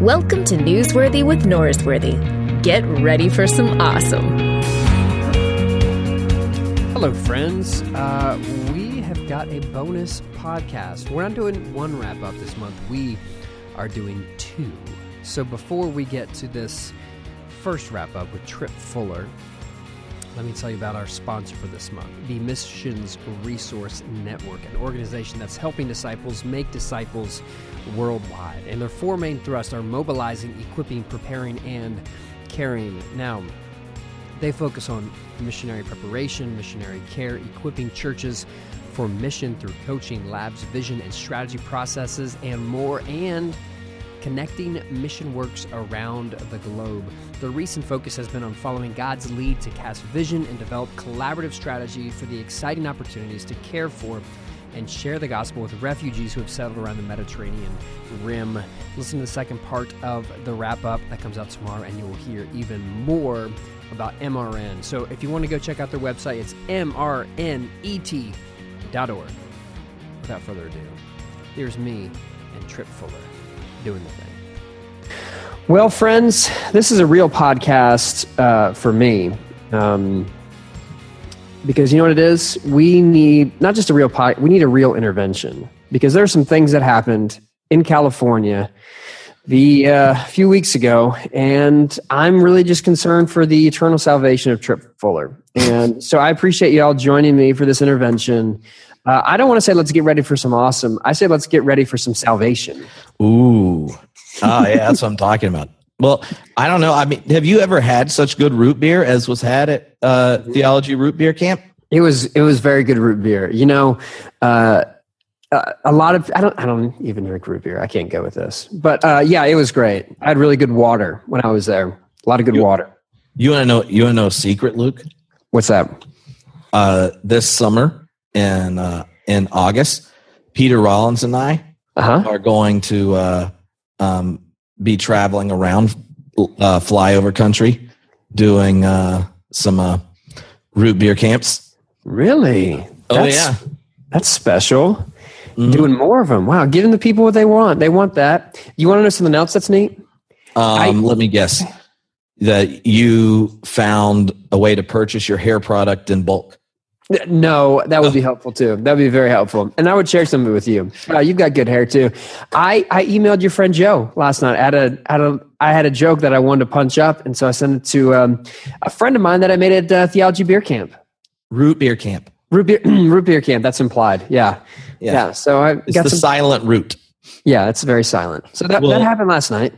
Welcome to Newsworthy with Norsworthy. Get ready for some awesome. Hello, friends. Uh, we have got a bonus podcast. We're not doing one wrap up this month, we are doing two. So before we get to this first wrap up with Tripp Fuller, let me tell you about our sponsor for this month, the Missions Resource Network, an organization that's helping disciples make disciples worldwide. And their four main thrusts are mobilizing, equipping, preparing, and caring. Now, they focus on missionary preparation, missionary care, equipping churches for mission through coaching, labs, vision, and strategy processes, and more, and connecting mission works around the globe. The recent focus has been on following God's lead to cast vision and develop collaborative strategy for the exciting opportunities to care for and share the gospel with refugees who have settled around the Mediterranean rim. Listen to the second part of the wrap up that comes out tomorrow, and you will hear even more about MRN. So if you want to go check out their website, it's mrnet.org. Without further ado, here's me and Tripp Fuller doing the thing. Well, friends, this is a real podcast uh, for me. Um, because you know what it is? We need not just a real pod, we need a real intervention. Because there are some things that happened in California the uh, few weeks ago, and I'm really just concerned for the eternal salvation of Tripp Fuller. And so I appreciate you all joining me for this intervention. Uh, I don't want to say let's get ready for some awesome. I say let's get ready for some salvation. Ooh. Oh, yeah, that's what I'm talking about. Well, I don't know. I mean, have you ever had such good root beer as was had at uh, Theology Root Beer Camp? It was it was very good root beer. You know, uh, uh, a lot of I don't I don't even drink root beer. I can't go with this, but uh, yeah, it was great. I had really good water when I was there. A lot of good You- water. You want to know? You want to know a secret, Luke? What's that? Uh, this summer in uh, in August, Peter Rollins and I Uh huh. are going to uh, um, be traveling around uh, flyover country, doing uh, some uh, root beer camps. Really? Oh That's- yeah, That's special. Mhm. Doing more of them. Wow, giving the people what they want. They want that. You want to know something else that's neat? Um, let me guess that you found a way to purchase your hair product in bulk. No, that would be helpful too. That would be very helpful. And I would share some of it with you. Uh, you've got good hair too. I, I emailed your friend Joe last night. I had a, had a, I had a joke that I wanted to punch up. And so I sent it to um, a friend of mine that I made at uh, Theology Beer Camp. Root beer camp. Root beer, root beer camp. That's implied. Yeah. Yeah. Yeah. So I It's got the some. silent root. yeah, it's very silent. So that, Well- that happened last night.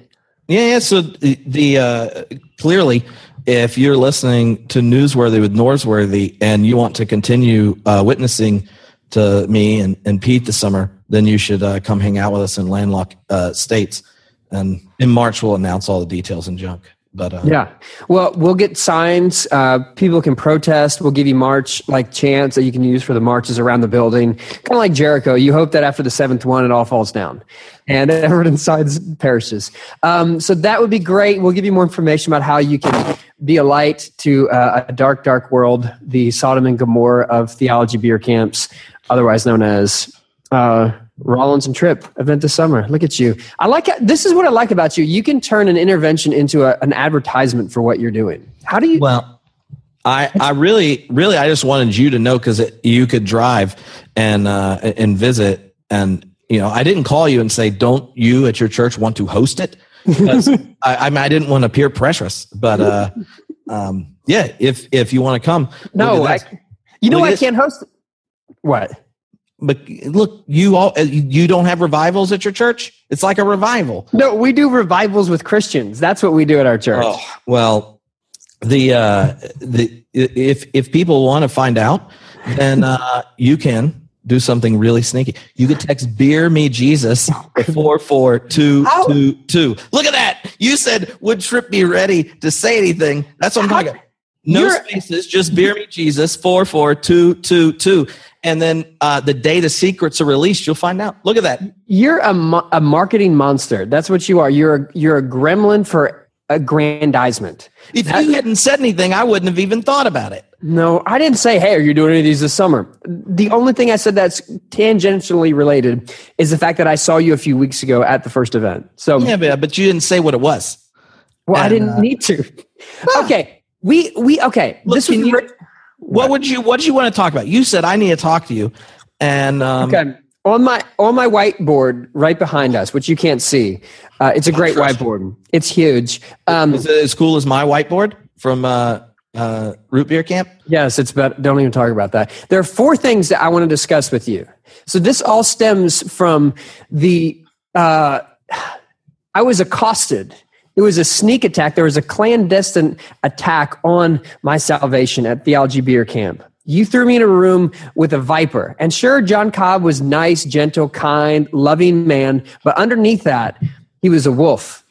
Yeah, yeah. So the, the uh, clearly, if you're listening to Newsworthy with Norsworthy and you want to continue uh, witnessing to me and, and Pete this summer, then you should uh, come hang out with us in landlocked uh, states. And in March, we'll announce all the details and junk. But uh, Yeah. Well, we'll get signs. Uh, people can protest. We'll give you march like chants that you can use for the marches around the building. Kind of like Jericho. You hope that after the seventh one, it all falls down and everyone inside perishes. Um, so that would be great. We'll give you more information about how you can be a light to uh, a dark, dark world, the Sodom and Gomorrah of theology beer camps, otherwise known as uh, Rollins and Trip event this summer. Look at you. I like this is what I like about you. You can turn an intervention into a, an advertisement for what you're doing. How do you? Well, I, I really, really, I just wanted you to know because you could drive and uh, and visit, and you know, I didn't call you and say, "Don't you at your church want to host it?" I, I didn't want to appear precious but uh, um, yeah, if if you want to come, no, I, you know I can't host. What? But look, you all uh, you don't have revivals at your church. It's like a revival. No, we do revivals with Christians. That's what we do at our church. Oh, well, the uh, the if if people want to find out, then uh, you can do something really sneaky. You could text "Beer Me Jesus" four four two How- two two. Look at that! You said would Trip be ready to say anything? That's what I'm How- talking. about. No You're- spaces, just "Beer Me Jesus" four four two two two. And then uh, the day the secrets are released, you'll find out. Look at that. You're a, mo- a marketing monster. That's what you are. You're a, you're a gremlin for aggrandizement. If That- you hadn't said anything, I wouldn't have even thought about it. No, I didn't say, hey, are you doing any of these this summer? The only thing I said that's tangentially related is the fact that I saw you a few weeks ago at the first event. So, Yeah, but, but you didn't say what it was. well, I didn't uh, need to. okay. We, we, okay. Look, this was you- What would you What do you want to talk about? You said I need to talk to you, and um, Okay. On my on my whiteboard right behind us, which you can't see, uh, it's a great whiteboard. It's huge. Um, is it as cool as my whiteboard from uh, uh, root beer camp? yes, it's better. Don't even talk about that. There are four things that I want to discuss with you. So this all stems from the. Uh, I was accosted. It was a sneak attack. There was a clandestine attack on my salvation at Theology Beer Camp. You threw me in a room with a viper. And sure, John Cobb was nice, gentle, kind, loving man. But underneath that, he was a wolf.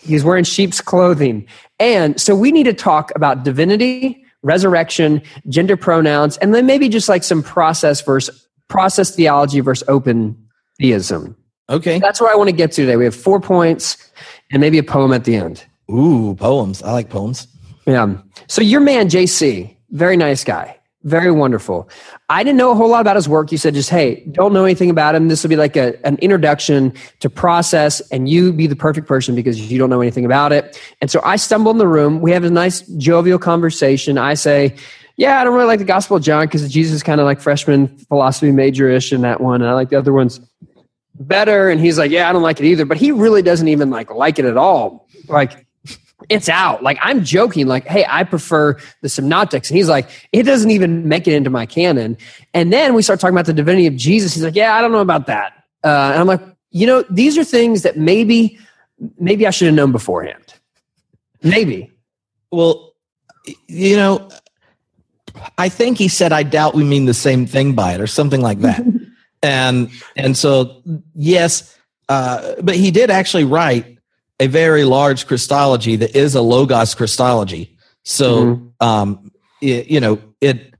He was wearing sheep's clothing. And so we need to talk about divinity, resurrection, gender pronouns, and then maybe just like some process versus process theology versus open theism. Okay. That's where I want to get to today. We have four points and maybe a poem at the end. Ooh, poems. I like poems. Yeah. So your man, JC, very nice guy, very wonderful. I didn't know a whole lot about his work. You said just, hey, don't know anything about him. This will be like a, an introduction to process, and you be the perfect person because you don't know anything about it. And so I stumble in the room. We have a nice jovial conversation. I say, yeah, I don't really like the Gospel of John because Jesus is kind of like freshman philosophy major-ish in that one. And I like the other ones better. And he's like, yeah, I don't like it either. But he really doesn't even like like it at all. Like it's out. Like I'm joking, like, hey, I prefer the synoptics. And he's like, it doesn't even make it into my canon. And then we start talking about the divinity of Jesus. He's like, yeah, I don't know about that. Uh, and I'm like, you know, these are things that maybe, maybe I should have known beforehand. Maybe. Well, you know, I think he said, "I doubt we mean the same thing by it," or something like that. and and so yes, uh, but he did actually write a very large Christology that is a logos Christology. So Mhm. um, it, you know, it,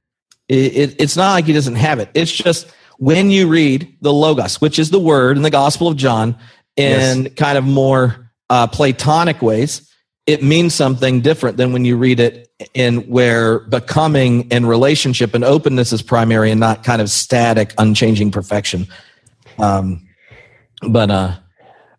it it's not like he doesn't have it. It's just when you read the logos, which is the word in the Gospel of John, in kind of more uh, Platonic ways, it means something different than when you read it in where becoming and relationship and openness is primary and not kind of static, unchanging perfection. Um, but uh,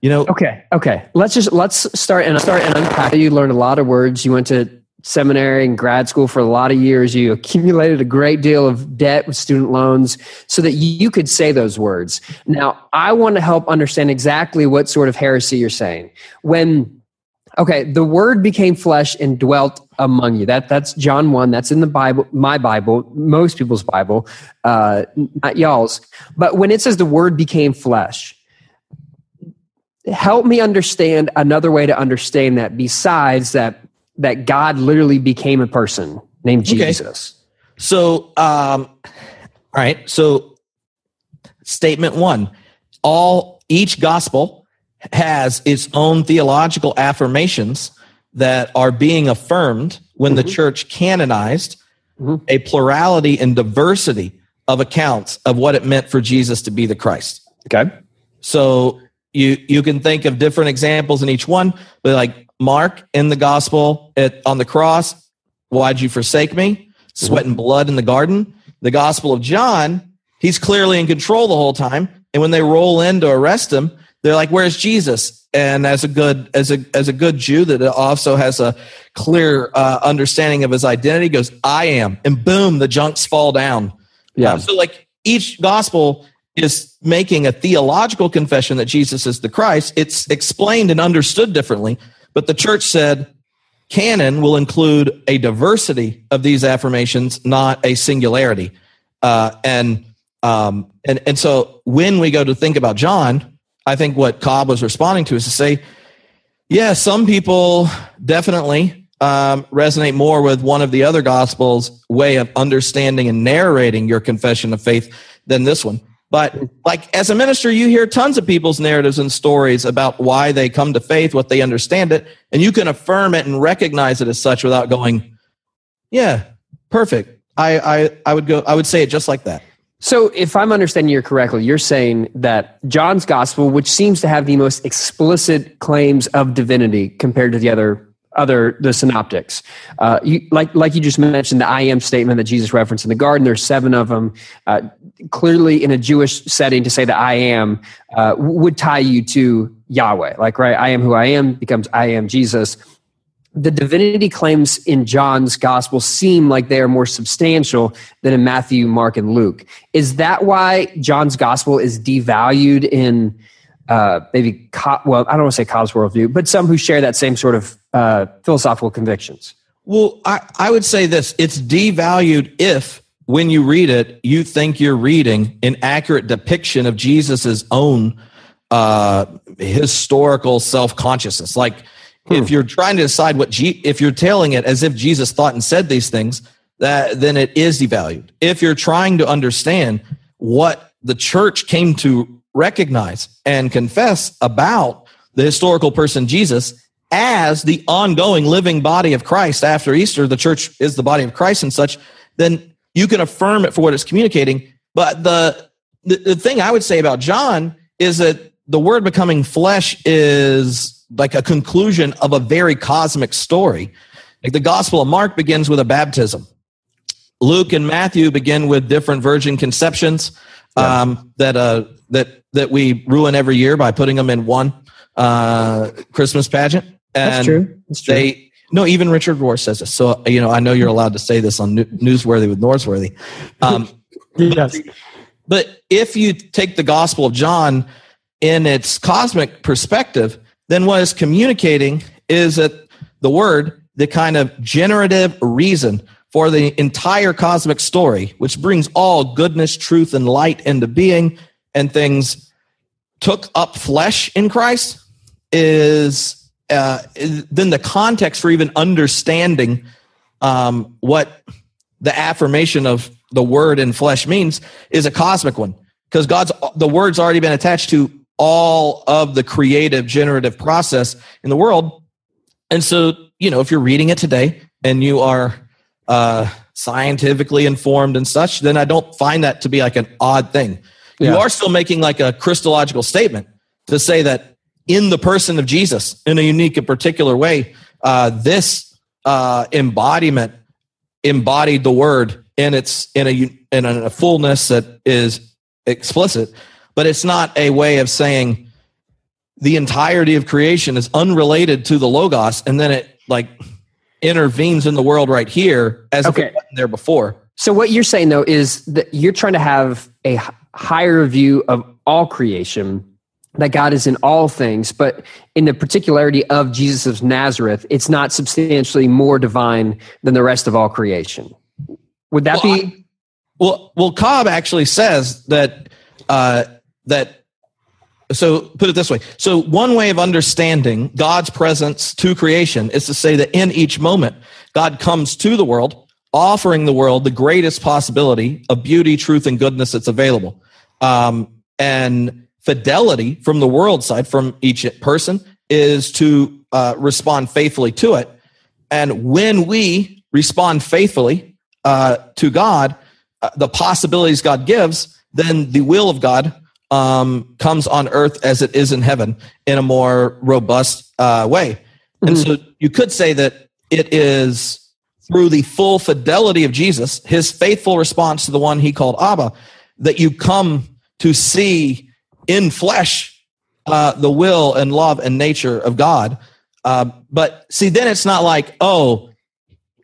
you know, Okay. Okay. Let's just let's start and start and unpack. You learned a lot of words. You went to seminary and grad school for a lot of years. You accumulated a great deal of debt with student loans so that you could say those words. Now, I want to help understand exactly what sort of heresy you're saying. When okay, the word became flesh and dwelt among you. That that's John 1. That's in the Bible, my Bible, most people's Bible, uh, not y'all's. But when it says the word became flesh, help me understand another way to understand that besides that that God literally became a person named Jesus. Okay. So, um, all right. So, statement one: all each gospel has its own theological affirmations that are being affirmed when the church canonized Mhm. a plurality and diversity of accounts of what it meant for Jesus to be the Christ. Okay. So you you can think of different examples in each one, but like Mark in the gospel at, on the cross, why'd you forsake me? Sweat and blood in the garden. The gospel of John, he's clearly in control the whole time. And when they roll in to arrest him, they're like, "Where's Jesus?" And as a good as a as a good Jew that also has a clear uh, understanding of his identity, goes, "I am," and boom, the junks fall down. Yeah. Uh, so like each gospel is making a theological confession that Jesus is the Christ. It's explained and understood differently, but the church said canon will include a diversity of these affirmations, not a singularity. Uh, and um, and and so when we go to think about John, I think what Cobb was responding to is to say, yeah, some people definitely um, resonate more with one of the other gospels' way of understanding and narrating your confession of faith than this one. But like as a minister, you hear tons of people's narratives and stories about why they come to faith, what they understand it, and you can affirm it and recognize it as such without going, "Yeah, perfect." I I, I would go. I would say it just like that. So, if I'm understanding you correctly, you're saying that John's gospel, which seems to have the most explicit claims of divinity compared to the other other the synoptics. Uh, you, like like you just mentioned, the I am statement that Jesus referenced in the garden. There's seven of them. Uh, clearly, in a Jewish setting, to say that I am uh, would tie you to Yahweh. Like right, I am who I am becomes I am Jesus. The divinity claims in John's gospel seem like they are more substantial than in Matthew, Mark, and Luke. Is that why John's gospel is devalued in? uh, maybe well, I don't want to say Cobb's worldview, but some who share that same sort of uh, philosophical convictions. Well, I, I would say this: it's devalued if, when you read it, you think you're reading an accurate depiction of Jesus's own uh, historical self consciousness. Like, if you're trying to decide what G, if you're telling it as if Jesus thought and said these things, that then it is devalued. If you're trying to understand what the church came to recognize and confess about the historical person Jesus as the ongoing living body of Christ after Easter, the church is the body of Christ and such, then you can affirm it for what it's communicating. But the, the, the thing I would say about John is that the word becoming flesh is like a conclusion of a very cosmic story. Like the Gospel of Mark begins with a baptism. Luke and Matthew begin with different virgin conceptions um, that uh, that that we ruin every year by putting them in one uh, Christmas pageant. And That's true. That's true. They no, even Richard Rohr says this. So you know, I know you're allowed to say this on Newsworthy with Norsworthy. Um, yes. But if you take the Gospel of John in its cosmic perspective, then what is communicating is that the word, the kind of generative reason for the entire cosmic story, which brings all goodness, truth, and light into being, and things took up flesh in Christ, is, uh, is then the context for even understanding um, what the affirmation of the word in flesh means is a cosmic one. Because God's the word's already been attached to all of the creative generative process in the world. And so, you know, if you're reading it today and you are uh, scientifically informed and such, then I don't find that to be like an odd thing. Yeah. You are still making like a Christological statement to say that in the person of Jesus, in a unique and particular way, uh, this uh, embodiment embodied the word in its in a in a fullness that is explicit, but it's not a way of saying the entirety of creation is unrelated to the logos, and then it like intervenes in the world right here as okay. if it wasn't there before. So what you're saying though is that you're trying to have a higher view of all creation that God is in all things, but in the particularity of Jesus of Nazareth, it's not substantially more divine than the rest of all creation. Would that well, be? I, well, well, Cobb actually says that uh, that so put it this way. So one way of understanding God's presence to creation is to say that in each moment, God comes to the world, offering the world the greatest possibility of beauty, truth, and goodness that's available. Um, and fidelity from the world side, from each person, is to uh, respond faithfully to it. And when we respond faithfully uh, to God, uh, the possibilities God gives, then the will of God um, comes on earth as it is in heaven in a more robust uh, way. Mm-hmm. And so you could say that it is through the full fidelity of Jesus, his faithful response to the one he called Abba, that you come to see in flesh uh, the will and love and nature of God. Uh, but see, then it's not like, oh,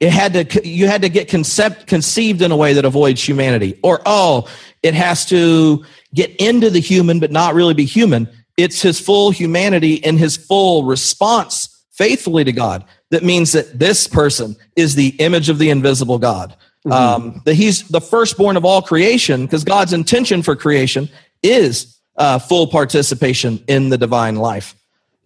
it had to you had to get concept conceived in a way that avoids humanity, or oh, it has to get into the human but not really be human. It's his full humanity and his full response faithfully to God that means that this person is the image of the invisible God. Mm-hmm. Um, that he's the firstborn of all creation because God's intention for creation is uh, full participation in the divine life.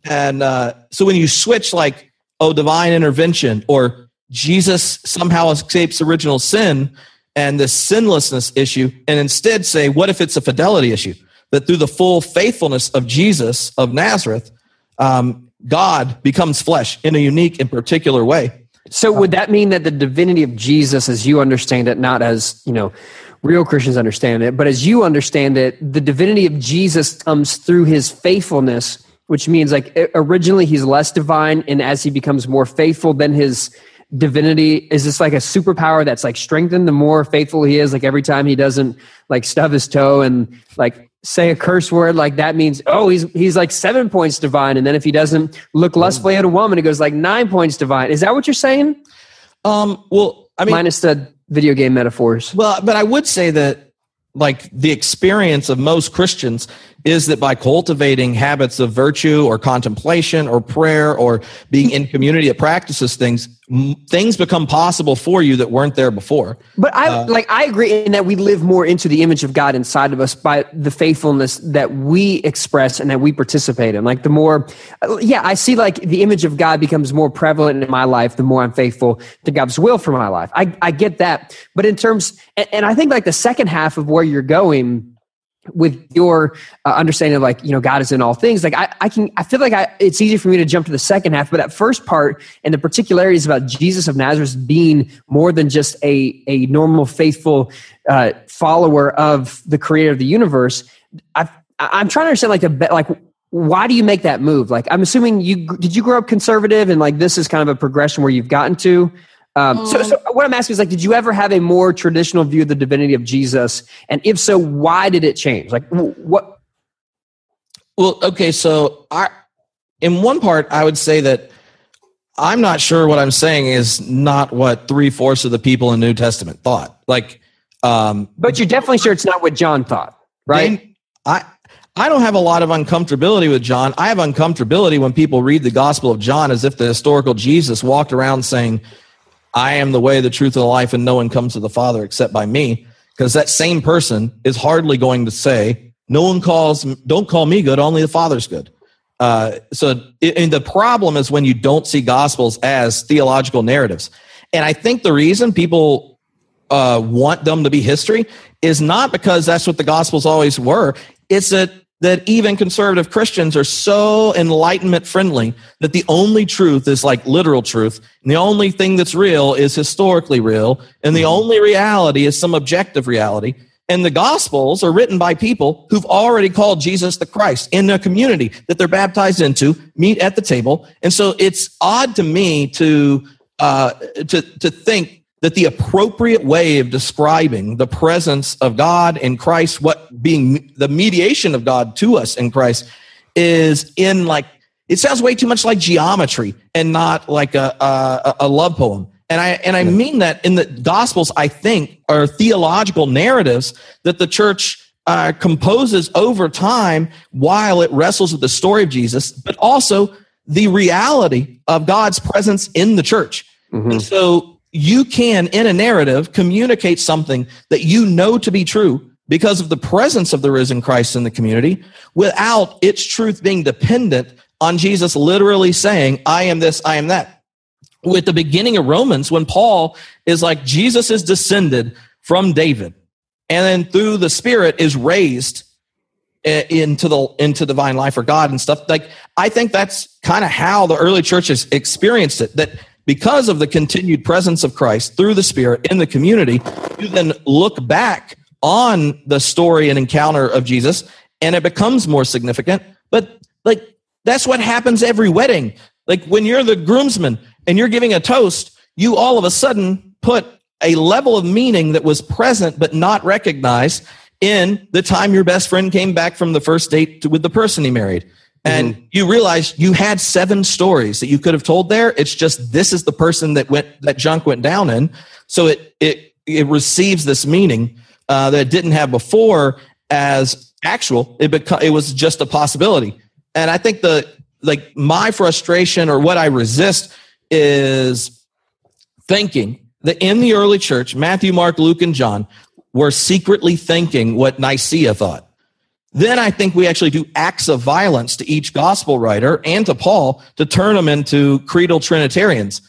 And uh, so when you switch like, oh, divine intervention or Jesus somehow escapes original sin, and this sinlessness issue and instead say, what if it's a fidelity issue? That through the full faithfulness of Jesus of Nazareth, um, God becomes flesh in a unique and particular way. So would that mean that the divinity of Jesus, as you understand it, not as, you know, real Christians understand it, but as you understand it, the divinity of Jesus comes through his faithfulness which means like originally he's less divine, and as he becomes more faithful, then his divinity? Is this like a superpower that's like strengthened the more faithful he is? Like every time he doesn't like stub his toe and like say a curse word like that means oh he's he's like seven points divine. And then if he doesn't look lustfully at a woman it goes like nine points divine. Is that what you're saying? Um well i mean minus the video game metaphors. Well but i would say that like the experience of most christians is that by cultivating habits of virtue or contemplation or prayer or being in community that practices things, things become possible for you that weren't there before. But I uh, like I agree in that we live more into the image of God inside of us by the faithfulness that we express and that we participate in. Like the more, yeah, I see like the image of God becomes more prevalent in my life the more I'm faithful to God's will for my life. I I get that, but in terms, and, and I think like the second half of where you're going with your uh, understanding of like you know god is in all things like i, I can i feel like I, it's easy for me to jump to the second half but that first part and the particularities about jesus of nazareth being more than just a, a normal faithful uh, follower of the creator of the universe i i'm trying to understand like the like why do you make that move? Like i'm assuming you did you grow up conservative and like this is kind of a progression where you've gotten to um, so, so, what I'm asking is like, did you ever have a more traditional view of the divinity of Jesus? And if so, why did it change? Like, what? Well, okay, so I, in one part, I would say that I'm not sure what I'm saying is not what three fourths of the people in the New Testament thought. Like, um, but you're definitely sure it's not what John thought, right? They, I. I don't have a lot of uncomfortability with John. I have uncomfortability when people read the Gospel of John as if the historical Jesus walked around saying, I am the way, the truth, and the life, and no one comes to the Father except by me. Because that same person is hardly going to say, No one calls, don't call me good, only the Father's good. Uh, so, and the problem is when you don't see Gospels as theological narratives. And I think the reason people uh, want them to be history is not because that's what the Gospels always were. It's that that even conservative Christians are so enlightenment friendly that the only truth is like literal truth. And the only thing that's real is historically real. And the mm-hmm. only reality is some objective reality. And the gospels are written by people who've already called Jesus the Christ in a community that they're baptized into, meet at the table. And so it's odd to me to, uh, to, to think that the appropriate way of describing the presence of God in Christ, what being the mediation of God to us in Christ, is in like it sounds way too much like geometry and not like a a, a love poem. And I and I mean that in the Gospels, I think are theological narratives that the church uh, composes over time while it wrestles with the story of Jesus, but also the reality of God's presence in the church. Mm-hmm. And so you can, in a narrative, communicate something that you know to be true because of the presence of the risen Christ in the community without its truth being dependent on Jesus literally saying, I am this, I am that. With the beginning of Romans, when Paul is like, Jesus is descended from David and then through the Spirit is raised eh, into the into divine life for God and stuff like I think that's kind of how the early churches experienced it that because of the continued presence of Christ through the Spirit in the community, you then look back on the story and encounter of Jesus and it becomes more significant. But like that's what happens every wedding. Like when you're the groomsman and you're giving a toast, you all of a sudden put a level of meaning that was present but not recognized in the time your best friend came back from the first date with the person he married and mm-hmm. you realize you had seven stories that you could have told there. It's just this is the person that went that junk went down in. So it it it receives this meaning uh, that it didn't have before as actual. It beca- it was just a possibility. And i think the like my frustration or what i resist is thinking that in the early church matthew mark luke and john were secretly thinking what nicaea thought then I think we actually do acts of violence to each gospel writer and to Paul to turn them into creedal Trinitarians.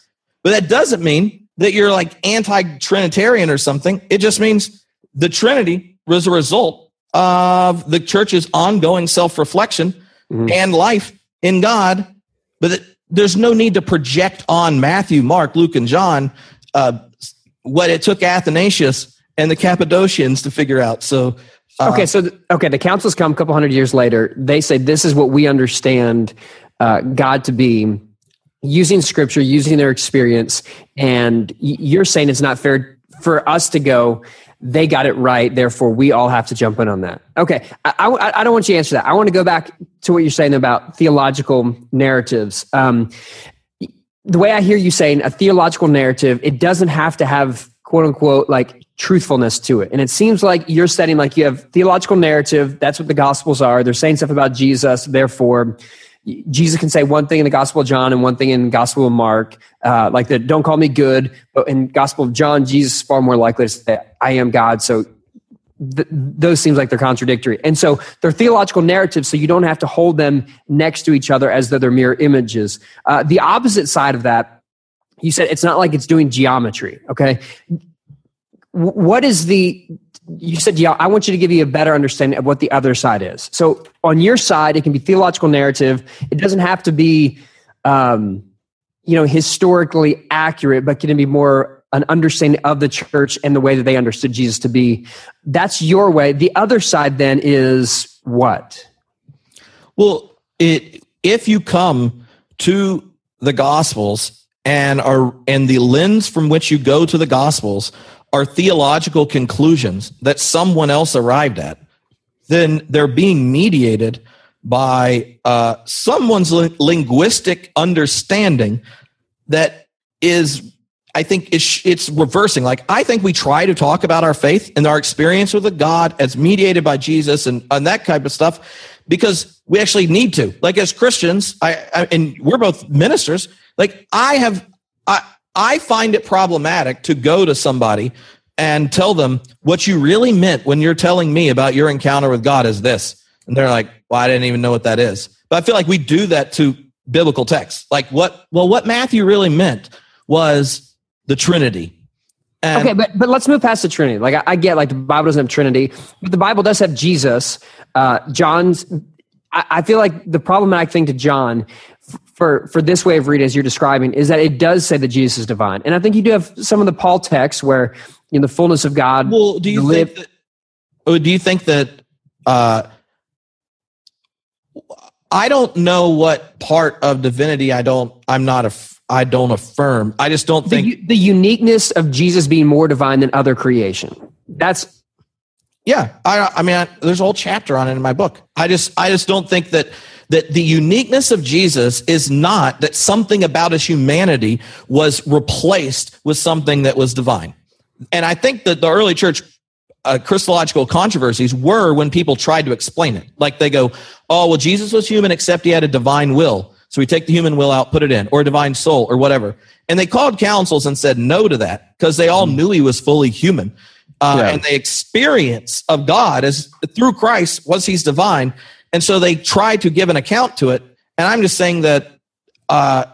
But that doesn't mean that you're like anti Trinitarian or something. It just means the Trinity was a result of the church's ongoing self reflection mm-hmm. and life in God. But there's no need to project on Matthew, Mark, Luke, and John uh, what it took Athanasius and the Cappadocians to figure out. So okay, so okay, the councils come a couple hundred years later. They say this is what we understand uh, God to be, using Scripture, using their experience, and you're saying it's not fair for us to go. They got it right, therefore we all have to jump in on that. Okay, I, I, I don't want you to answer that. I want to go back to what you're saying about theological narratives. Um, the way I hear you saying a theological narrative, it doesn't have to have quote unquote like truthfulness to it. And it seems like you're setting like you have theological narrative. That's what the gospels are. They're saying stuff about Jesus. Therefore, Jesus can say one thing in the Gospel of John and one thing in the Gospel of Mark, uh, like the "Don't call me good," but in Gospel of John, Jesus is far more likely to say, "I am God." So th- those seems like they're contradictory, and so they're theological narratives. So you don't have to hold them next to each other as though they're mirror images. Uh, the opposite side of that, you said it's not like it's doing geometry. Okay, what is the you said yeah i want you to give you a better understanding of what the other side is. So on your side it can be theological narrative. It doesn't have to be um, you know historically accurate but can it be more an understanding of the church and the way that they understood jesus to be? That's your way. The other side then is what? Well it if you come to the gospels and are and the lens from which you go to the gospels are theological conclusions that someone else arrived at, then they're being mediated by uh, someone's li- linguistic understanding that is I think it's, it's reversing. Like, I think we try to talk about our faith and our experience with a God as mediated by Jesus and, and that type of stuff because we actually need to. Like, as Christians, I, I and we're both ministers, like, I have, I, I find it problematic to go to somebody and tell them what you really meant when you're telling me about your encounter with God is this. And they're like, well, I didn't even know what that is. But I feel like we do that to biblical texts. Like what, well, what Matthew really meant was the Trinity. And okay, but but let's move past the Trinity. Like I, I, get, like the Bible doesn't have Trinity, but the Bible does have Jesus. Uh, John's. I, I feel like the problematic thing to John for for this way of reading as you're describing is that it does say that Jesus is divine, and I think you do have some of the Paul texts where in the fullness of God. Well, do you live, think that, oh, do you think that uh, I don't know what part of divinity I don't I'm not a I don't affirm. I just don't think the, the uniqueness of Jesus being more divine than other creation. That's yeah. I I mean I, there's a whole chapter on it in my book. I just I just don't think that that the uniqueness of Jesus is not that something about his humanity was replaced with something that was divine. And I think that the early church uh, Christological controversies were when people tried to explain it. Like they go, oh, well, Jesus was human except he had a divine will. So we take the human will out, put it in, or a divine soul, or whatever. And they called councils and said no to that because they all knew he was fully human. Uh, yeah. And the experience of God is through Christ was he's divine. And so they try to give an account to it. And I'm just saying that uh,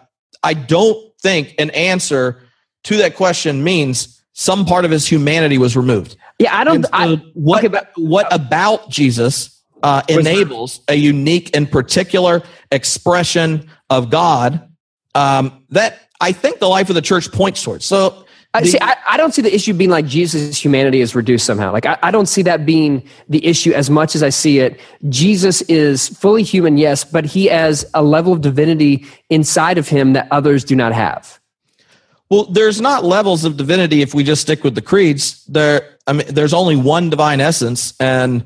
I don't think an answer to that question means some part of his humanity was removed. Yeah, I don't. So I, what okay, but, what about Jesus uh, enables a unique and particular expression of God um, that I think the life of the church points towards? So. The, see, I, I, don't see the issue being like Jesus' humanity is reduced somehow. Like, I, I don't see that being the issue as much as I see it. Jesus is fully human, yes, but he has a level of divinity inside of him that others do not have. Well, there's not levels of divinity if we just stick with the creeds. There, I mean, there's only one divine essence, and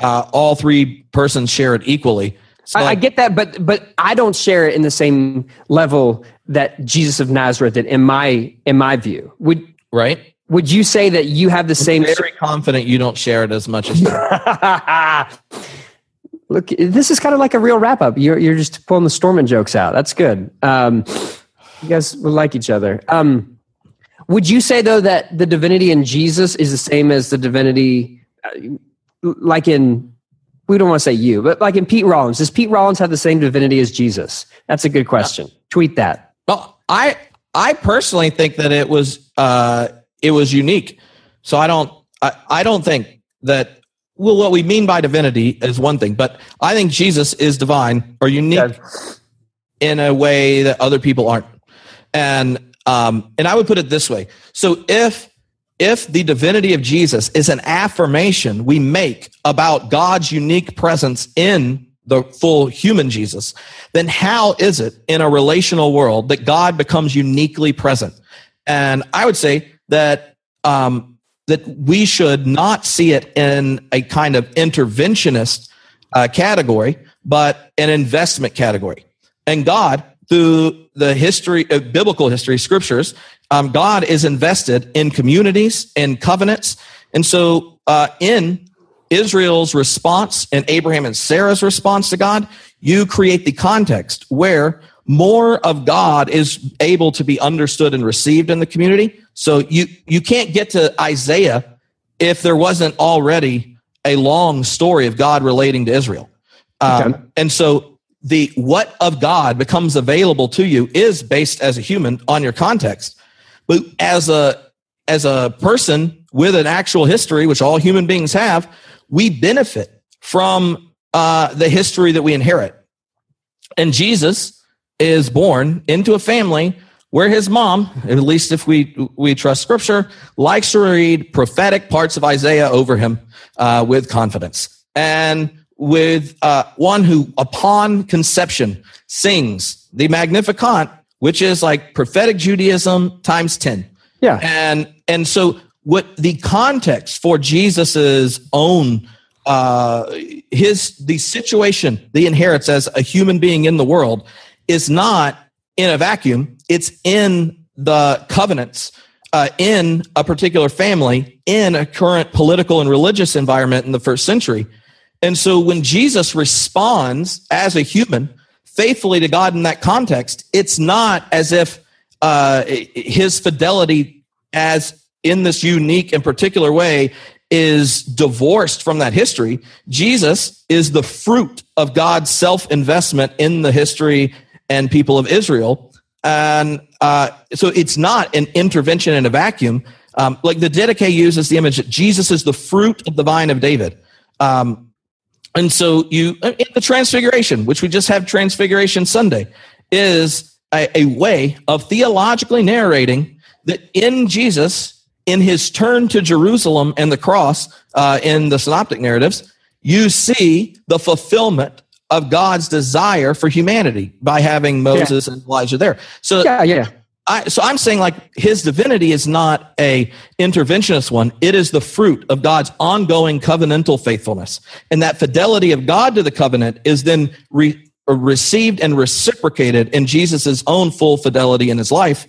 uh, all three persons share it equally. So I, like, I, get that, but but I don't share it in the same level that Jesus of Nazareth did. In my in my view, would right? Would you say that you have the I'm same? Very confident you don't share it as much as. Look, this is kind of like a real wrap up. You're you're just pulling the Stormin jokes out. That's good. Um, you guys would like each other. Um, would you say though that the divinity in Jesus is the same as the divinity, uh, like in we don't want to say you, but like in Pete Rollins? Does Pete Rollins have the same divinity as Jesus? That's a good question. Yeah. Tweet that. Well, I I personally think that it was uh, it was unique. So I don't I, I don't think that well what we mean by divinity is one thing, but I think Jesus is divine or unique yeah. in a way that other people aren't. And um, and I would put it this way: so if if the divinity of Jesus is an affirmation we make about God's unique presence in the full human Jesus, then how is it in a relational world that God becomes uniquely present? And I would say that um, that we should not see it in a kind of interventionist uh, category, but an investment category. And God, through the history, uh, biblical history, scriptures, um, God is invested in communities, in covenants. And so, uh, in Israel's response and Abraham and Sarah's response to God, you create the context where more of God is able to be understood and received in the community. So you, you can't get to Isaiah if there wasn't already a long story of God relating to Israel. Um, okay. And so the what of God becomes available to you is based as a human on your context. But as a as a person with an actual history, which all human beings have, we benefit from uh, the history that we inherit. And Jesus is born into a family where his mom, at least if we we trust Scripture, likes to read prophetic parts of Isaiah over him uh, with confidence, and with uh, one who, upon conception, sings the Magnificat which is like prophetic Judaism times 10. Yeah. And and so what the context for Jesus's own uh his the situation the inherits as a human being in the world is not in a vacuum. It's in the covenants uh, in a particular family in a current political and religious environment in the first century. And so when Jesus responds as a human faithfully to God in that context, it's not as if uh, his fidelity as in this unique and particular way is divorced from that history. Jesus is the fruit of God's self investment in the history and people of Israel. And uh, so it's not an intervention in a vacuum. Um, like the Didache uses the image that Jesus is the fruit of the vine of David. Um, and so you, in the transfiguration, which we just have Transfiguration Sunday, is a, a way of theologically narrating that in Jesus, in his turn to Jerusalem and the cross uh, in the synoptic narratives, you see the fulfillment of God's desire for humanity by having Moses yeah. and Elijah there. So yeah, yeah. I, so I'm saying like his divinity is not a interventionist one. It is the fruit of God's ongoing covenantal faithfulness. And that fidelity of God to the covenant is then re, uh, received and reciprocated in Jesus' own full fidelity in his life.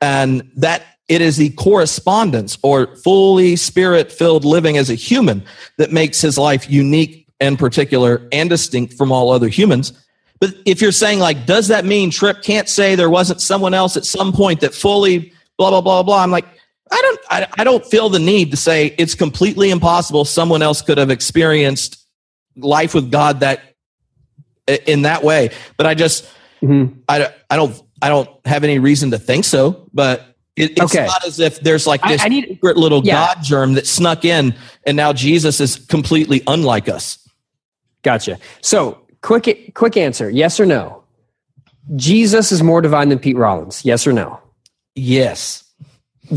And that it is the correspondence or fully spirit filled living as a human that makes his life unique and particular and distinct from all other humans. But if you're saying like, does that mean Tripp can't say there wasn't someone else at some point that fully blah blah blah blah? I'm like, I don't I, I don't feel the need to say it's completely impossible someone else could have experienced life with God that in that way. But I just mm-hmm. I, I don't I don't have any reason to think so. But it, it's okay. not as if there's like this I, I need, secret little yeah. God germ that snuck in, and now Jesus is completely unlike us. Gotcha. So Quick, quick answer: yes or no. Jesus is more divine than Pete Rollins. Yes or no? Yes.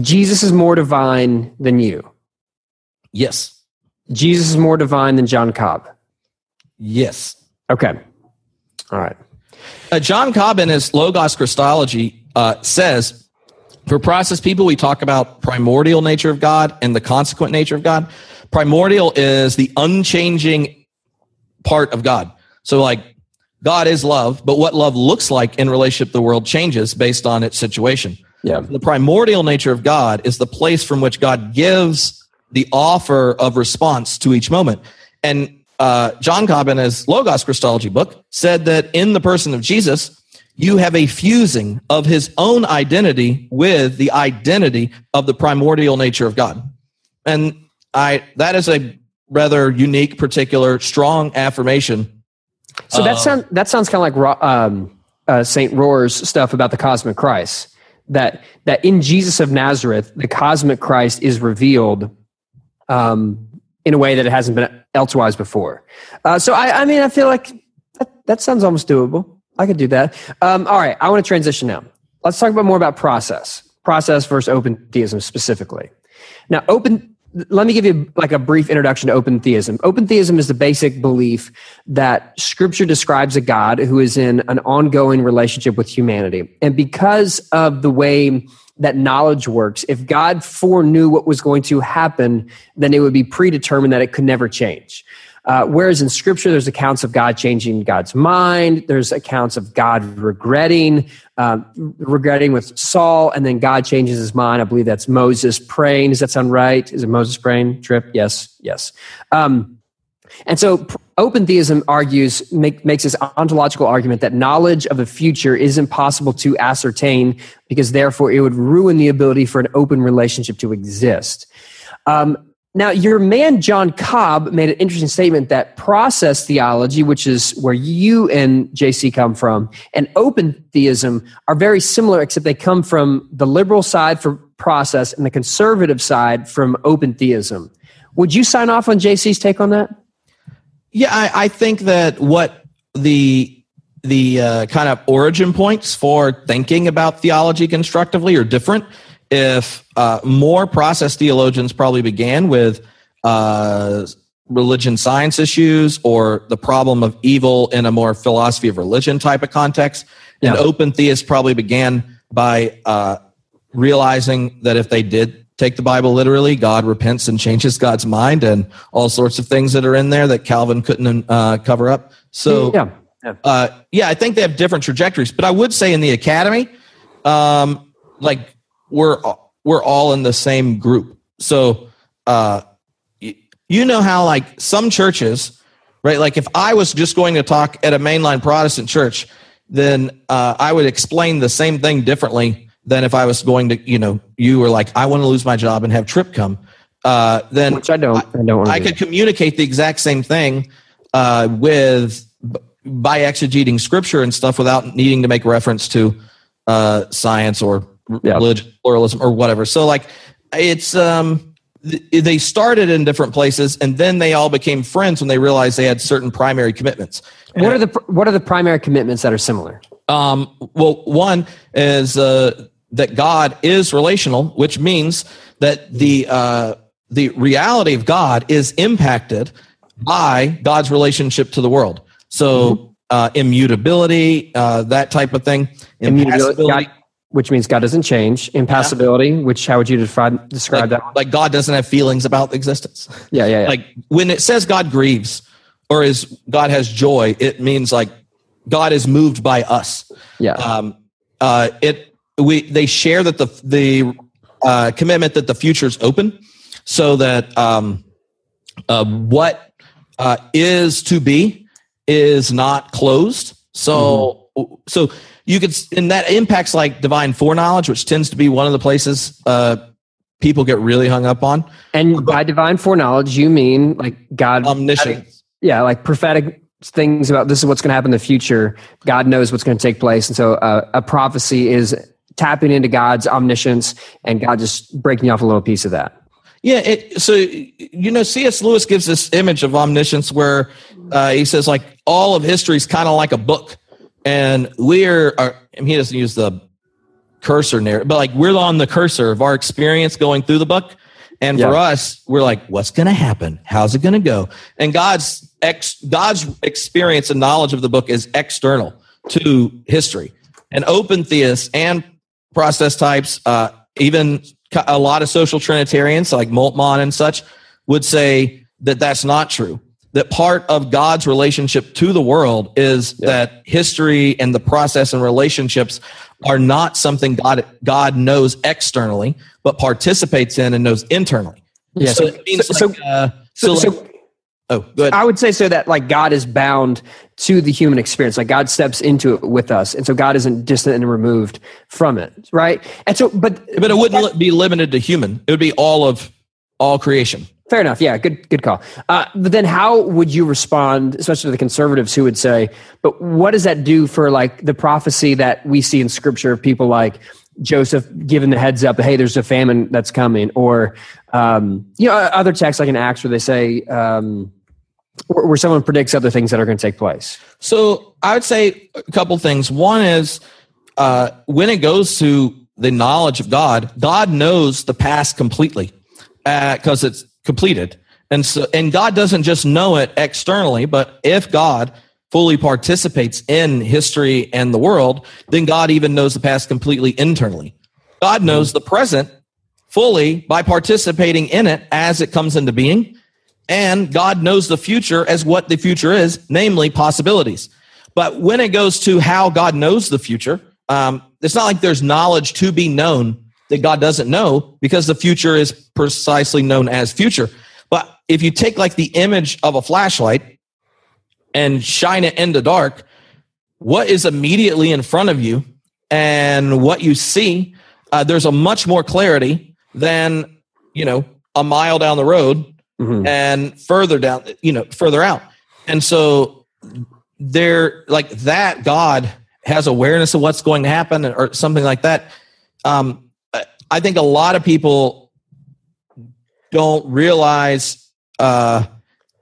Jesus is more divine than you. Yes. Jesus is more divine than John Cobb. Yes. Okay. All right. Uh, John Cobb in his Logos Christology uh, says, for process people, we talk about primordial nature of God and the consequent nature of God. Primordial is the unchanging part of God. So, like, God is love, but what love looks like in relationship to the world changes based on its situation. Yeah. The primordial nature of God is the place from which God gives the offer of response to each moment. And uh, John Cobb, in his Logos Christology book, said that in the person of Jesus, you have a fusing of his own identity with the identity of the primordial nature of God. And I that is a rather unique, particular, strong affirmation so that sounds that sounds kind of like um, uh, Saint Rohr's stuff about the cosmic Christ. That that in Jesus of Nazareth, the cosmic Christ is revealed um, in a way that it hasn't been elsewise before. Uh, so I, I mean, I feel like that, that sounds almost doable. I could do that. Um, all right, I want to transition now. Let's talk about more about process, process versus open theism specifically. Now, open let me give you like a brief introduction to open theism. Open theism is the basic belief that scripture describes a God who is in an ongoing relationship with humanity. And because of the way that knowledge works, if God foreknew what was going to happen, then it would be predetermined that it could never change. Uh, whereas in scripture, there's accounts of God changing God's mind. There's accounts of God regretting, uh, regretting with Saul, and then God changes his mind. I believe that's Moses praying. Does that sound right? Is it Moses praying? Tripp? Yes, yes. Um, and so open theism argues, make, makes this ontological argument that knowledge of the future is impossible to ascertain because therefore it would ruin the ability for an open relationship to exist. Um, now, your man John Cobb made an interesting statement that process theology, which is where you and JC come from, and open theism are very similar, except they come from the liberal side for process and the conservative side from open theism. Would you sign off on JC's take on that? Yeah, I, I think that what the the uh, kind of origin points for thinking about theology constructively are different if uh, more process theologians probably began with uh, religion science issues or the problem of evil in a more philosophy of religion type of context. Yeah. And open theists probably began by uh, realizing that if they did take the Bible literally, God repents and changes God's mind, and all sorts of things that are in there that Calvin couldn't uh, cover up. So, yeah. Yeah. Uh, yeah, I think they have different trajectories. But I would say in the academy, um, like we're we're all in the same group. So uh, you know how like some churches, right? Like if I was just going to talk at a mainline Protestant church, then uh, I would explain the same thing differently than if I was going to, you know, you were like, I want to lose my job and have Tripp come. Uh, then which I don't, I, I don't. I could communicate the exact same thing uh, with by exegeting scripture and stuff without needing to make reference to uh, science or yeah. religion, pluralism, or whatever. So like it's um they started in different places and then they all became friends when they realized they had certain primary commitments. What are the what are the primary commitments that are similar? Um, well, one is uh, that God is relational, which means that the uh, the reality of God is impacted by God's relationship to the world. So mm-hmm. uh, immutability, uh, that type of thing. Immutability which means God doesn't change. Impassibility, yeah. which how would you describe describe like, that? Like God doesn't have feelings about existence. Yeah, yeah, yeah. Like when it says God grieves or is God has joy, it means like God is moved by us. Yeah. Um, uh, it we they share that the the uh, commitment that the future is open, so that um, uh, what uh, is to be is not closed. So mm-hmm. so you could and that impacts like divine foreknowledge which tends to be one of the places uh, people get really hung up on. And by divine foreknowledge you mean like god omniscience. Yeah like prophetic things about this is what's going to happen in the future. God knows what's going to take place. And so uh, a prophecy is tapping into god's omniscience and god just breaking off a little piece of that. Yeah, it, so you know, C.S. Lewis gives this image of omniscience where uh, he says like all of history is kind of like a book, and we're I mean, he doesn't use the cursor narrative, but like we're on the cursor of our experience going through the book. And yeah. for us, we're like, what's going to happen? How's it going to go? And God's ex, God's experience and knowledge of the book is external to history. And open theists and process types, uh, even a lot of social Trinitarians like Moltmann and such, would say that that's not true that part of God's relationship to the world is yeah. that history and the process and relationships are not something God God knows externally, but participates in and knows internally. Yeah. So, so, means so, like, uh, so, so, like, oh, good. I would say so that like God is bound to the human experience. Like God steps into it with us, and so God isn't distant and removed from it, right? And so, but but it wouldn't be limited to human. It would be all of all creation. Fair enough. Yeah, good good call. Uh, but then, how would you respond, especially to the conservatives who would say, "But what does that do for like the prophecy that we see in Scripture of people like Joseph giving the heads up, hey, there's a famine that's coming," or um, you know, other texts like in Acts where they say um, where someone predicts other things that are going to take place. So I would say a couple things. One is uh, when it goes to the knowledge of God, God knows the past completely. because it's completed. And so, and God doesn't just know it externally, but if God fully participates in history and the world, then God even knows the past completely internally. God knows the present fully by participating in it as it comes into being. And God knows the future as what the future is, namely possibilities. But when it goes to how God knows the future, um, it's not like there's knowledge to be known that God doesn't know because the future is precisely known as future. But if you take like the image of a flashlight and shine it in the dark, what is immediately in front of you and what you see, uh, there's a much more clarity than, you know, a mile down the road mm-hmm. and further down, you know, further out. And so there, like that, God has awareness of what's going to happen or something like that. Um, I think a lot of people don't realize uh,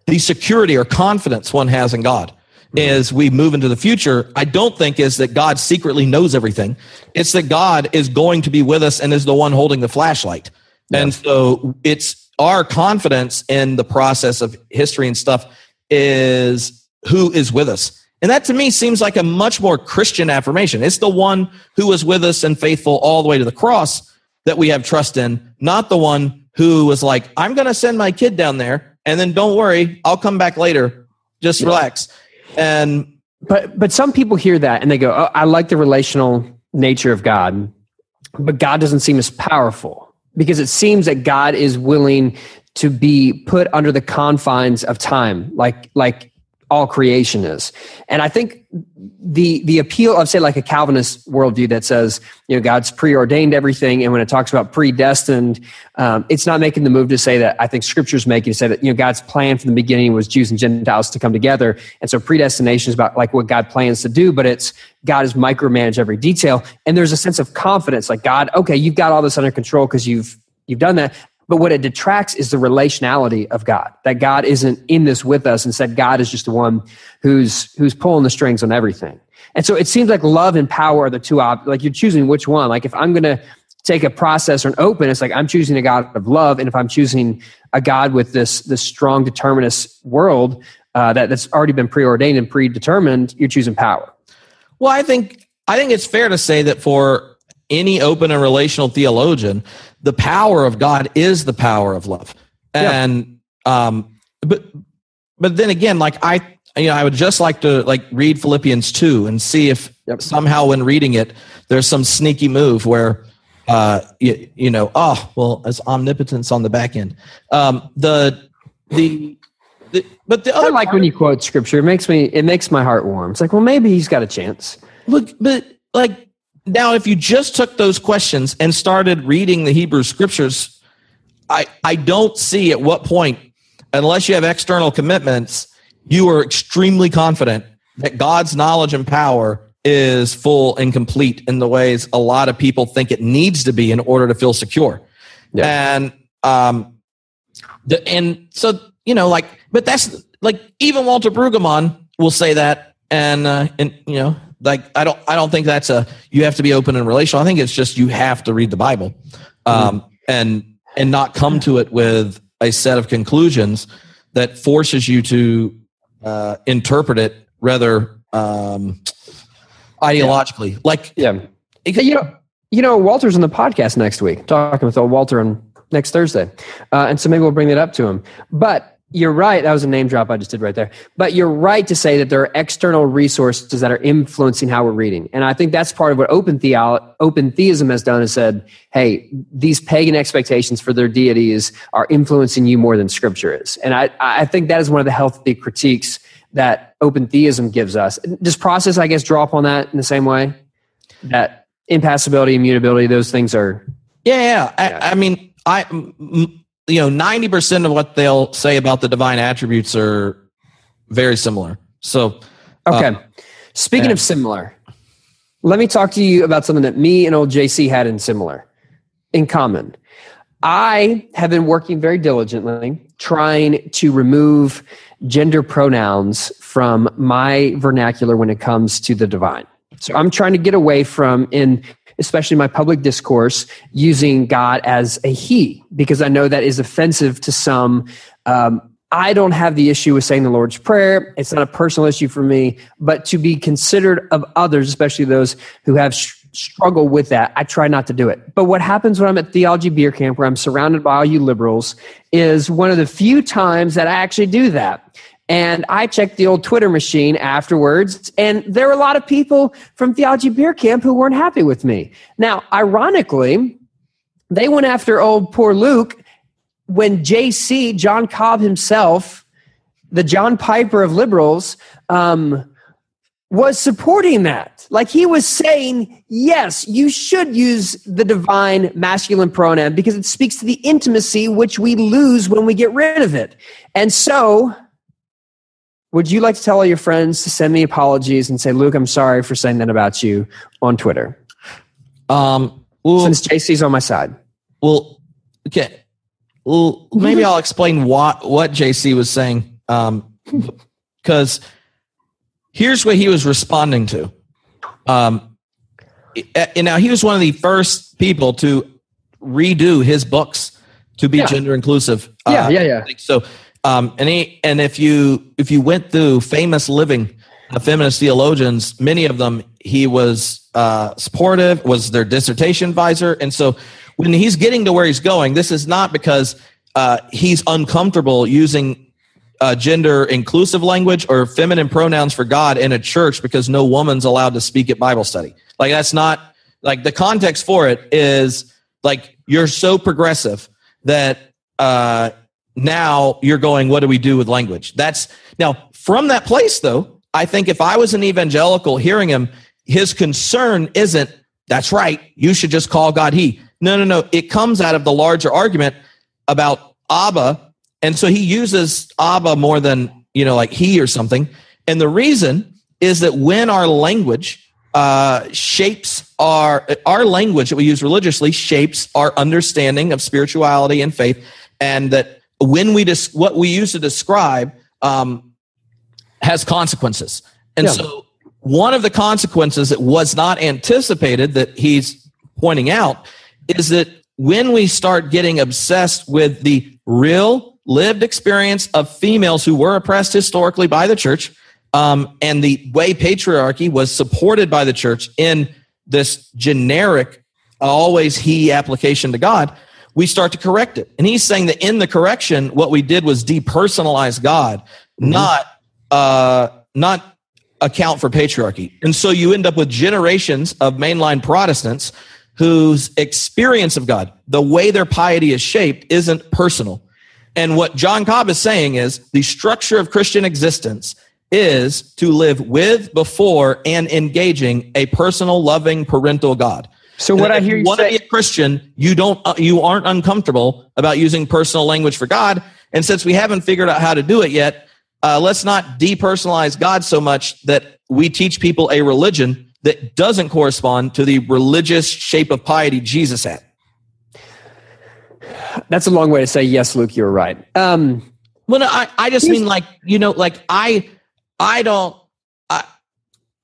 the security or confidence one has in God as we move into the future. I don't think is that God secretly knows everything. It's that God is going to be with us and is the one holding the flashlight. Yeah. And so it's our confidence in the process of history and stuff is who is with us. And that to me seems like a much more Christian affirmation. It's the one who was with us and faithful all the way to the cross that we have trust in, not the one who was like, I'm going to send my kid down there and then don't worry, I'll come back later. Just yeah. relax. And but but some people hear that and they go, oh, I like the relational nature of God, but God doesn't seem as powerful because it seems that God is willing to be put under the confines of time, like like all creation is. And I think the the appeal of say like a Calvinist worldview that says you know God's preordained everything, and when it talks about predestined, um, it's not making the move to say that I think Scripture's making to say that you know God's plan from the beginning was Jews and Gentiles to come together, and so predestination is about like what God plans to do, but it's God has micromanaged every detail, and there's a sense of confidence like God, okay, you've got all this under control because you've you've done that. But what it detracts is the relationality of God. That God isn't in this with us. Instead, God is just the one who's who's pulling the strings on everything. And so it seems like love and power are the two like you're choosing which one. Like if I'm gonna take a process or an open, it's like I'm choosing a God of love. And if I'm choosing a God with this this strong determinist world uh, that, that's already been preordained and predetermined, you're choosing power. Well, I think I think it's fair to say that for any open and relational theologian, the power of God is the power of love. And um but but then again, like I you know, I would just like to like read Philippians 2 and see if yep. somehow when reading it there's some sneaky move where uh you, you know, oh, well, it's omnipotence on the back end. Um the the the, but the other I like when you quote scripture. It makes me it makes my heart warm. It's like, well, maybe he's got a chance. Look, but like now, if you just took those questions and started reading the Hebrew scriptures, I, I don't see at what point, unless you have external commitments, you are extremely confident that God's knowledge and power is full and complete in the ways a lot of people think it needs to be in order to feel secure. Yeah. And um the, and so you know like but that's like even Walter Brueggemann will say that and uh and you know like I don't I don't think that's a you have to be open and relational. I think it's just you have to read the Bible, um, mm-hmm. and and not come to it with a set of conclusions that forces you to uh, interpret it rather um, ideologically. Yeah. Like yeah, you know you know Walter's on the podcast next week talking with old Walter on next Thursday, uh, and so maybe we'll bring that up to him. But you're right. That was a name drop I just did right there. But you're right to say that there are external resources that are influencing how we're reading. And I think that's part of what open, theo- open theism has done is said, hey, these pagan expectations for their deities are influencing you more than scripture is. And I, I think that is one of the healthy critiques that open theism gives us. Does process, I guess, draw up on that in the same way? That impassibility, immutability, those things are. Yeah, yeah. I, I mean, I you know, 90% of what they'll say about the divine attributes are very similar. So, okay. Uh, Speaking of similar, let me talk to you about something that me and old JC had in similar, in common. I have been working very diligently trying to remove gender pronouns from my vernacular when it comes to the divine. So I'm trying to get away from in especially my public discourse, using God as a he, because I know that is offensive to some. Um, I don't have the issue with saying the Lord's Prayer. It's not a personal issue for me, but to be considered of others, especially those who have sh- with that, I try not to do it. But what happens when I'm at Theology Beer Camp, where I'm surrounded by all you liberals, is one of the few times that I actually do that. And I checked the old Twitter machine afterwards, and there were a lot of people from Theology Beer Camp who weren't happy with me. Now, ironically, they went after old poor Luke when JC, John Cobb himself, the John Piper of liberals, um, was supporting that. Like he was saying, yes, you should use the divine masculine pronoun because it speaks to the intimacy which we lose when we get rid of it. And so, would you like to tell all your friends to send me apologies and say, Luke, I'm sorry for saying that about you on Twitter? Um, well, Since JC's on my side. well, okay. Well, maybe I'll explain what what JC was saying. Um, because here's what he was responding to. Um, and now he was one of the first people to redo his books to be Yeah. gender inclusive. Yeah, Uh, yeah, yeah. So, um, and he, and if you if you went through famous living uh, feminist theologians, many of them he was uh, supportive, was their dissertation advisor, and so when he's getting to where he's going, this is not because uh, he's uncomfortable using uh, gender inclusive language or feminine pronouns for God in a church because no woman's allowed to speak at Bible study. Like that's not like the context for it is like you're so progressive that uh, now you're going, what do we do with language? That's now from that place though. I think if I was an evangelical hearing him, his concern isn't that's right. You should just call God He. No, no, no. It comes out of the larger argument about Abba and so he uses Abba more than, you know, like he or something. And the reason is that when our language uh, shapes our, our language that we use religiously shapes our understanding of spirituality and faith. And that when we, dis- what we use to describe um, has consequences. And Yeah. so one of the consequences that was not anticipated that he's pointing out is that when we start getting obsessed with the real lived experience of females who were oppressed historically by the church um, and the way patriarchy was supported by the church in this generic always he application to god we start to correct it. And he's saying that in the correction what we did was depersonalize god not uh, not account for patriarchy. And so you end up with generations of mainline protestants whose experience of god the way their piety is shaped isn't personal. And what John Cobb is saying is the structure of Christian existence is to live with, before, and engaging a personal, loving, parental God. So what I hear you want to be a Christian, you don't, uh, you aren't uncomfortable about using personal language for God. And since we haven't figured out how to do it yet, uh, let's not depersonalize God so much that we teach people a religion that doesn't correspond to the religious shape of piety Jesus had. that's a long way to say yes, Luke. You're right. Um, Well, no, I, I just mean like you know, like I, I don't, I,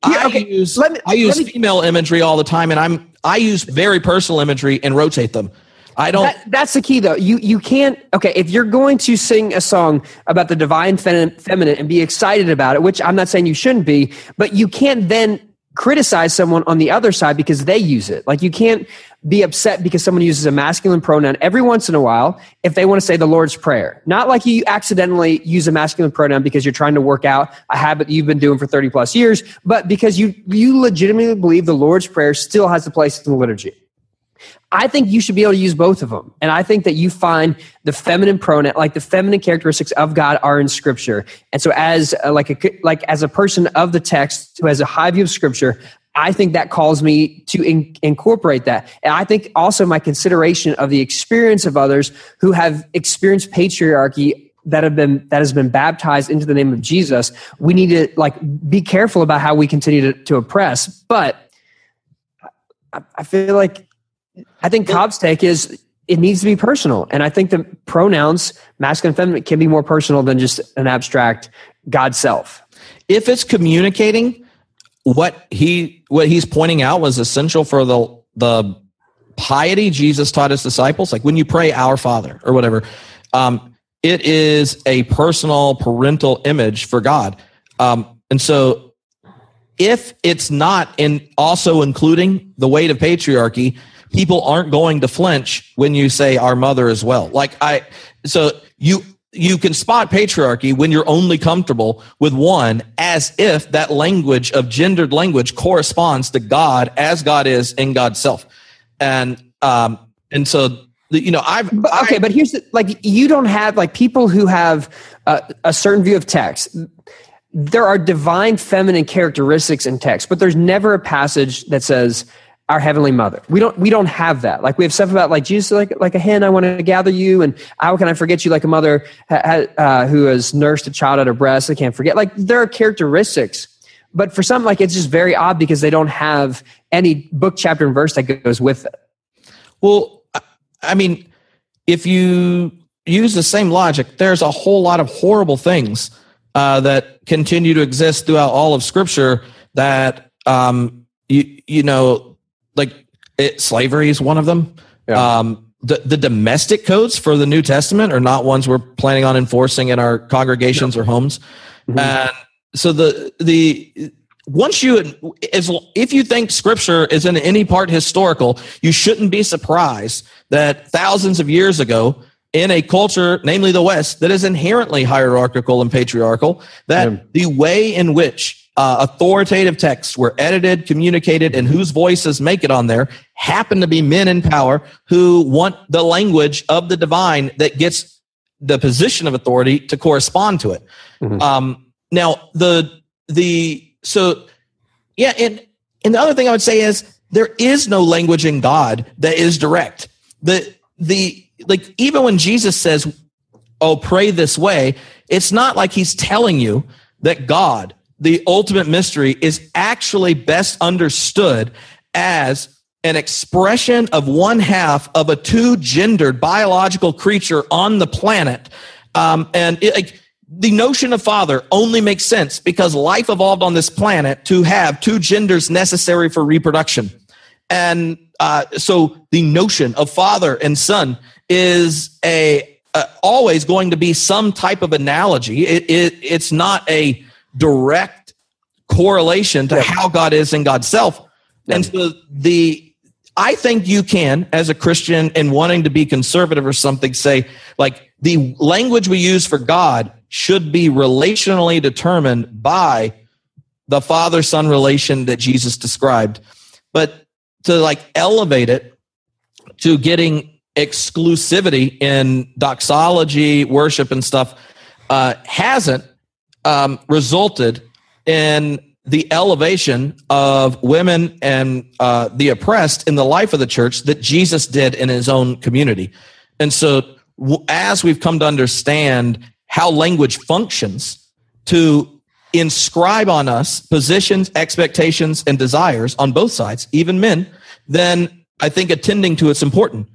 Yeah, I use me- I use me- female imagery all the time, and I'm I use very personal imagery and rotate them. I don't. That, that's the key, though. You you can't. Okay, if you're going to sing a song about the divine feminine, feminine and be excited about it, which I'm not saying you shouldn't be, but you can't then criticize someone on the other side because they use it. Like you can't be upset because someone uses a masculine pronoun every once in a while if they want to say the Lord's Prayer. Not like you accidentally use a masculine pronoun because you're trying to work out a habit you've been doing for 30 plus years, but because you you legitimately believe the Lord's Prayer still has a place in the liturgy. I think you should be able to use both of them. And I think that you find the feminine pronoun, like the feminine characteristics of God are in scripture. And so as uh, like a, like as a person of the text who has a high view of scripture, I think that calls me to in, incorporate that. And I think also my consideration of the experience of others who have experienced patriarchy that have been that has been baptized into the name of Jesus, we need to like be careful about how we continue to, to oppress. But I, I feel like I think Cobb's take is it needs to be personal. And I think the pronouns, masculine and feminine, can be more personal than just an abstract God self. if it's communicating what he what he's pointing out was essential for the the piety Jesus taught his disciples, like when you pray Our Father or whatever, um, it is a personal parental image for God. Um, and so if it's not in also including the weight of patriarchy, people aren't going to flinch when you say our mother as well. Like I, so you, you can spot patriarchy when you're only comfortable with one as if that language of gendered language corresponds to God as God is in God's self. And, um, and so, you know, I've, but, okay, I, but here's the, like, you don't have like people who have uh, a certain view of text there are divine feminine characteristics in text, but there's never a passage that says our heavenly mother. We don't we don't have that. Like we have stuff about like Jesus like like a hen. I want to gather you, and how can I forget you? Like a mother uh, who has nursed a child at her breast. I can't forget. Like there are characteristics, but for some, like it's just very odd because they don't have any book chapter and verse that goes with it. Well, I mean, if you use the same logic, there's a whole lot of horrible things uh, that continue to exist throughout all of Scripture. That um, you you know, like it, slavery is one of them. Yeah. Um, the, the domestic codes for the New Testament are not ones we're planning on enforcing in our congregations no. or homes. Mm-hmm. And so the the once you as if you think scripture is in any part historical, you shouldn't be surprised that thousands of years ago in a culture, namely the West, that is inherently hierarchical and patriarchal, that yeah. the way in which uh, authoritative texts were edited, communicated, and whose voices make it on there happen to be men in power who want the language of the divine that gets the position of authority to correspond to it. Mm-hmm. Um, now, the the so yeah, and and the other thing I would say is there is no language in God that is direct. The the like even when Jesus says, "Oh, pray this way," it's not like he's telling you that God, the ultimate mystery, is actually best understood as an expression of one half of a two gendered biological creature on the planet. Um, and it, like, the notion of father only makes sense because life evolved on this planet to have two genders necessary for reproduction. And uh, so the notion of father and son is a uh, always going to be some type of analogy. It, it, it's not a direct correlation to how God is in God's self. And so the I think you can, as a Christian and wanting to be conservative or something, say like the language we use for God should be relationally determined by the father son relation that Jesus described. But to like elevate it to getting exclusivity in doxology, worship, and stuff uh, hasn't um, resulted in the elevation of women and uh, the oppressed in the life of the church that Jesus did in his own community. And so, as we've come to understand how language functions to inscribe on us positions, expectations, and desires on both sides, even men, then I think attending to it's important.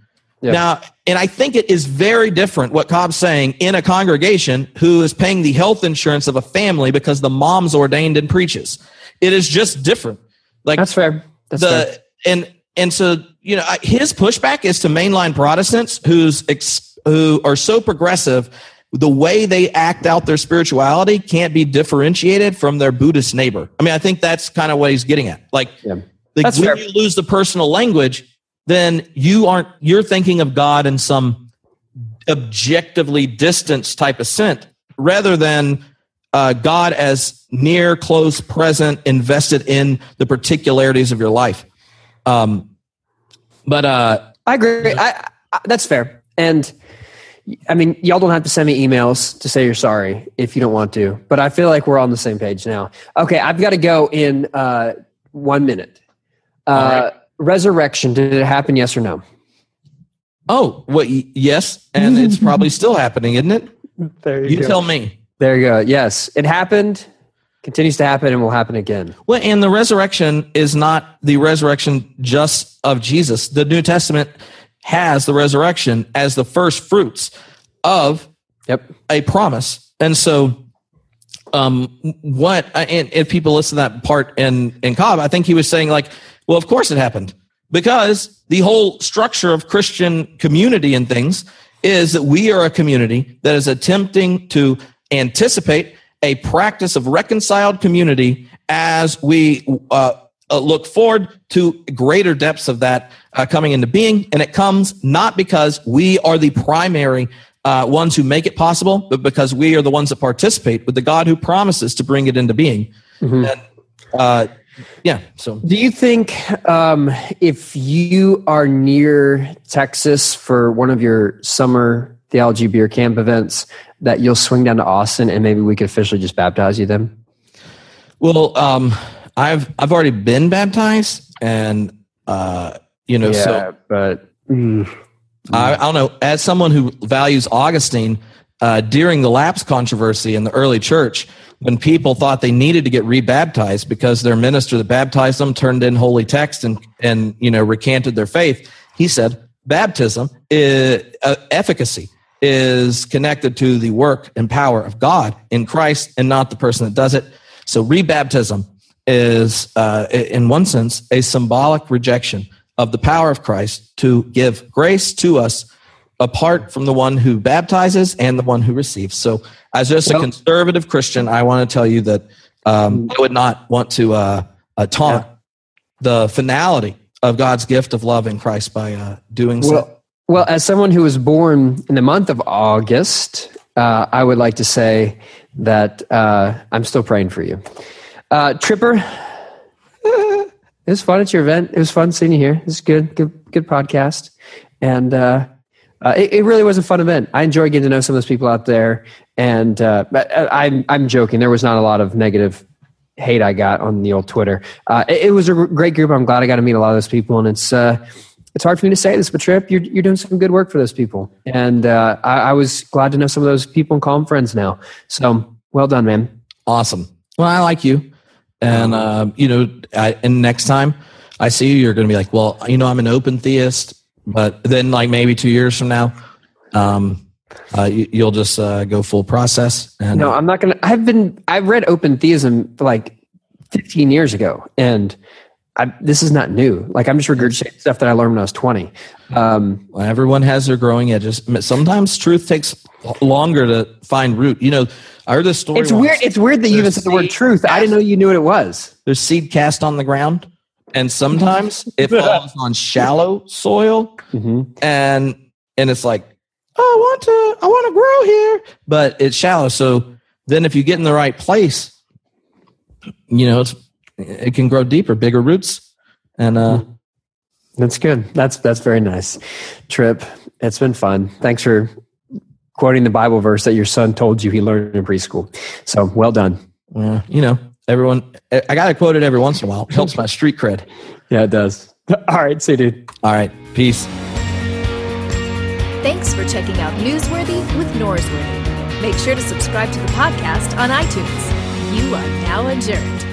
Yep. Now, and I think it is very different what Cobb's saying in a congregation who is paying the health insurance of a family because the mom's ordained and preaches. It is just different. Like that's fair. That's the fair. and and so you know his pushback is to mainline Protestants who's ex, who are so progressive. The way they act out their spirituality can't be differentiated from their Buddhist neighbor. I mean, I think that's kind of what he's getting at. Like, yeah. like when fair. you lose the personal language, then you aren't you're thinking of God in some objectively distance type of sense rather than uh, God as near, close, present, invested in the particularities of your life. Um, but uh, I agree. I, I, that's fair. And I mean, y'all don't have to send me emails to say you're sorry if you don't want to. But I feel like we're on the same page now. Okay, I've got to go in uh, one minute. Uh, resurrection did it happen yes or no? Oh what yes and it's probably still happening isn't it? There you, you tell me. There you go yes. It happened continues to happen and will happen again. Well and the resurrection is not the resurrection just of jesus. The new testament has the resurrection as the first fruits of yep. a promise. And so um what and if people listen to that part in in cobb i think he was saying like well, of course it happened. because the whole structure of Christian community and things is that we are a community that is attempting to anticipate a practice of reconciled community as we uh, uh, look forward to greater depths of that uh, coming into being. And it comes not because we are the primary uh, ones who make it possible, but because we are the ones that participate with the God who promises to bring it into being. Mm-hmm. And, uh, yeah. So, do you think um, if you are near Texas for one of your summer theology beer camp events, that you'll swing down to Austin and maybe we could officially just baptize you then? Well, um, I've I've already been baptized, and uh, you know, yeah, so but mm, I, I, don't know. As someone who values Augustine, uh, during the lapse controversy in the early church, when people thought they needed to get rebaptized because their minister that baptized them turned in holy text and and you know recanted their faith, he said baptism is, uh, efficacy is connected to the work and power of God in Christ and not the person that does it. So rebaptism is, uh, in one sense, a symbolic rejection of the power of Christ to give grace to us apart from the one who baptizes and the one who receives. So, as just a conservative Christian, I want to tell you that um, I would not want to uh, uh, taunt yeah. the finality of God's gift of love in Christ by uh, doing well, so. Well, as someone who was born in the month of August, uh, I would like to say that uh, I'm still praying for you. Uh, Tripper, it was fun at your event. It was fun seeing you here. It was good, good, good podcast, and uh, uh, it, it, really was a fun event. I enjoyed getting to know some of those people out there, and uh, I'm I'm joking. There was not a lot of negative hate I got on the old Twitter. Uh, it, it, was a great group. I'm glad I got to meet a lot of those people, and it's uh, it's hard for me to say this, but Tripp, you're you're doing some good work for those people, and uh, I, I was glad to know some of those people and call them friends now. So well done, man. Awesome. Well, I like you. And, uh, you know, I, and next time I see you, you're going to be like, well, you know, I'm an open theist. But then, like, maybe two years from now, um, uh, you, will just uh, go full process. And, no, I'm not going to. I've been, I've read open theism like 15 years ago. And I, this is not new. Like, I'm just regurgitating stuff that I learned when I was 20. Um, well, everyone has their growing edges. Sometimes truth takes longer to find root. You know, I heard this story. It's once. weird. It's weird that you even said the word truth. Cast, I didn't know you knew what it was. There's seed cast on the ground, and sometimes it falls on shallow soil, mm-hmm. and and it's like, oh, I want to, I want to grow here, but it's shallow. So then, if you get in the right place, you know, it's it can grow deeper, bigger roots, and uh. Mm-hmm. That's good. That's that's very nice. Tripp. It's been fun. Thanks for quoting the Bible verse that your son told you he learned in preschool. So well done. Yeah, you know, everyone, I got to quote it every once in a while. It helps my street cred. Yeah, it does. All right. See you, dude. All right. Peace. Thanks for checking out Newsworthy with Norsworthy. Make sure to subscribe to the podcast on iTunes. You are now adjourned.